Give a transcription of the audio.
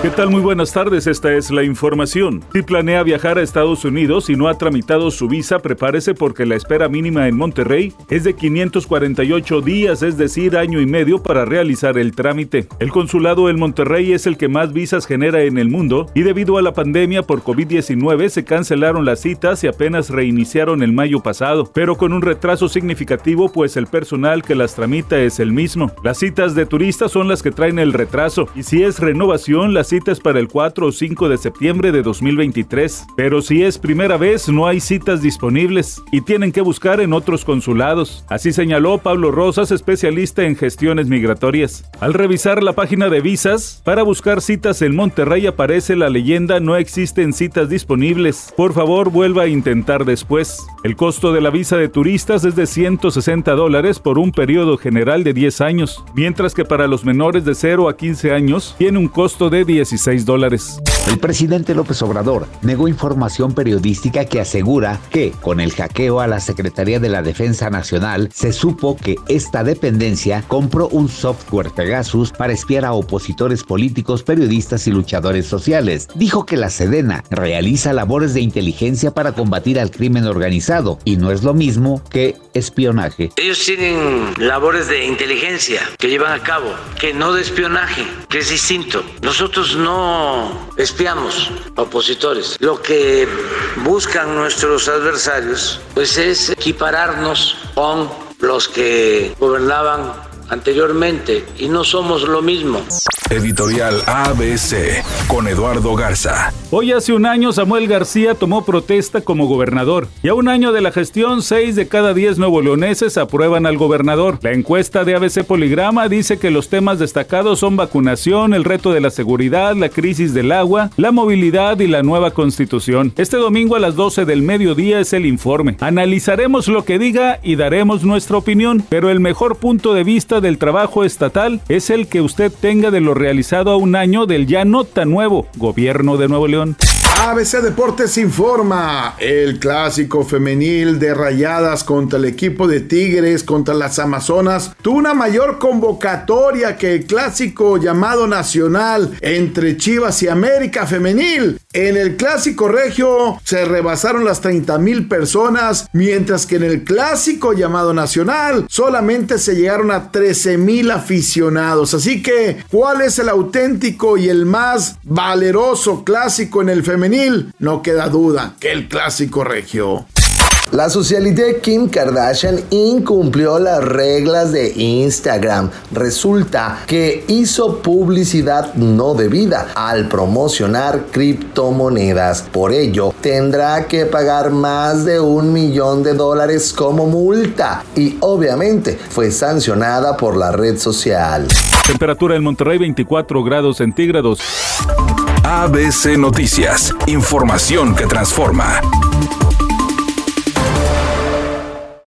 ¿Qué tal? Muy buenas tardes, esta es la información. Si planea viajar a Estados Unidos y no ha tramitado su visa, prepárese porque la espera mínima en Monterrey es de 548 días, es decir, año y medio para realizar el trámite. El consulado en Monterrey es el que más visas genera en el mundo y debido a la pandemia por COVID-19 se cancelaron las citas y apenas reiniciaron el mayo pasado, pero con un retraso significativo pues el personal que las tramita es el mismo. Las citas de turistas son las que traen el retraso y si es renovación, las citas para el 4 o 5 de septiembre de 2023, pero si es primera vez no hay citas disponibles y tienen que buscar en otros consulados. Así señaló Pablo Rosas, especialista en gestiones migratorias. Al revisar la página de visas, para buscar citas en Monterrey aparece la leyenda no existen citas disponibles. Por favor, vuelva a intentar después. El costo de la visa de turistas es de 160 dólares por un periodo general de 10 años, mientras que para los menores de 0 a 15 años tiene un costo de 10 16 dólares. El presidente López Obrador negó información periodística que asegura que, con el hackeo a la Secretaría de la Defensa Nacional, se supo que esta dependencia compró un software Pegasus para espiar a opositores políticos, periodistas y luchadores sociales. Dijo que la Sedena realiza labores de inteligencia para combatir al crimen organizado y no es lo mismo que espionaje. Ellos tienen labores de inteligencia que llevan a cabo, que no de espionaje, que es distinto. Nosotros no espiamos opositores. Lo que buscan nuestros adversarios pues es equipararnos con los que gobernaban anteriormente y no somos lo mismo. Editorial ABC con Eduardo Garza. Hoy hace un año Samuel García tomó protesta como gobernador y a un año de la gestión, seis de cada diez nuevo leoneses aprueban al gobernador. La encuesta de ABC Poligrama dice que los temas destacados son vacunación, el reto de la seguridad, la crisis del agua, la movilidad y la nueva constitución. Este domingo a las 12 del mediodía es el informe. Analizaremos lo que diga y daremos nuestra opinión, pero el mejor punto de vista del trabajo estatal es el que usted tenga de los realizado a un año del ya no tan nuevo gobierno de Nuevo León. ABC Deportes informa. El clásico femenil de Rayadas contra el equipo de Tigres contra las Amazonas tuvo una mayor convocatoria que el clásico llamado nacional entre Chivas y América Femenil. En el clásico regio se rebasaron las 30 mil personas, mientras que en el clásico llamado nacional solamente se llegaron a 13 mil aficionados. Así que, ¿cuál es el auténtico y el más valeroso clásico en el femenil? no queda duda que el clásico regio. La socialité Kim Kardashian incumplió las reglas de Instagram. Resulta que hizo publicidad no debida al promocionar criptomonedas. Por ello, tendrá que pagar más de un millón de dólares como multa y obviamente fue sancionada por la red social. Temperatura en Monterrey 24 grados centígrados. ABC Noticias, información que transforma.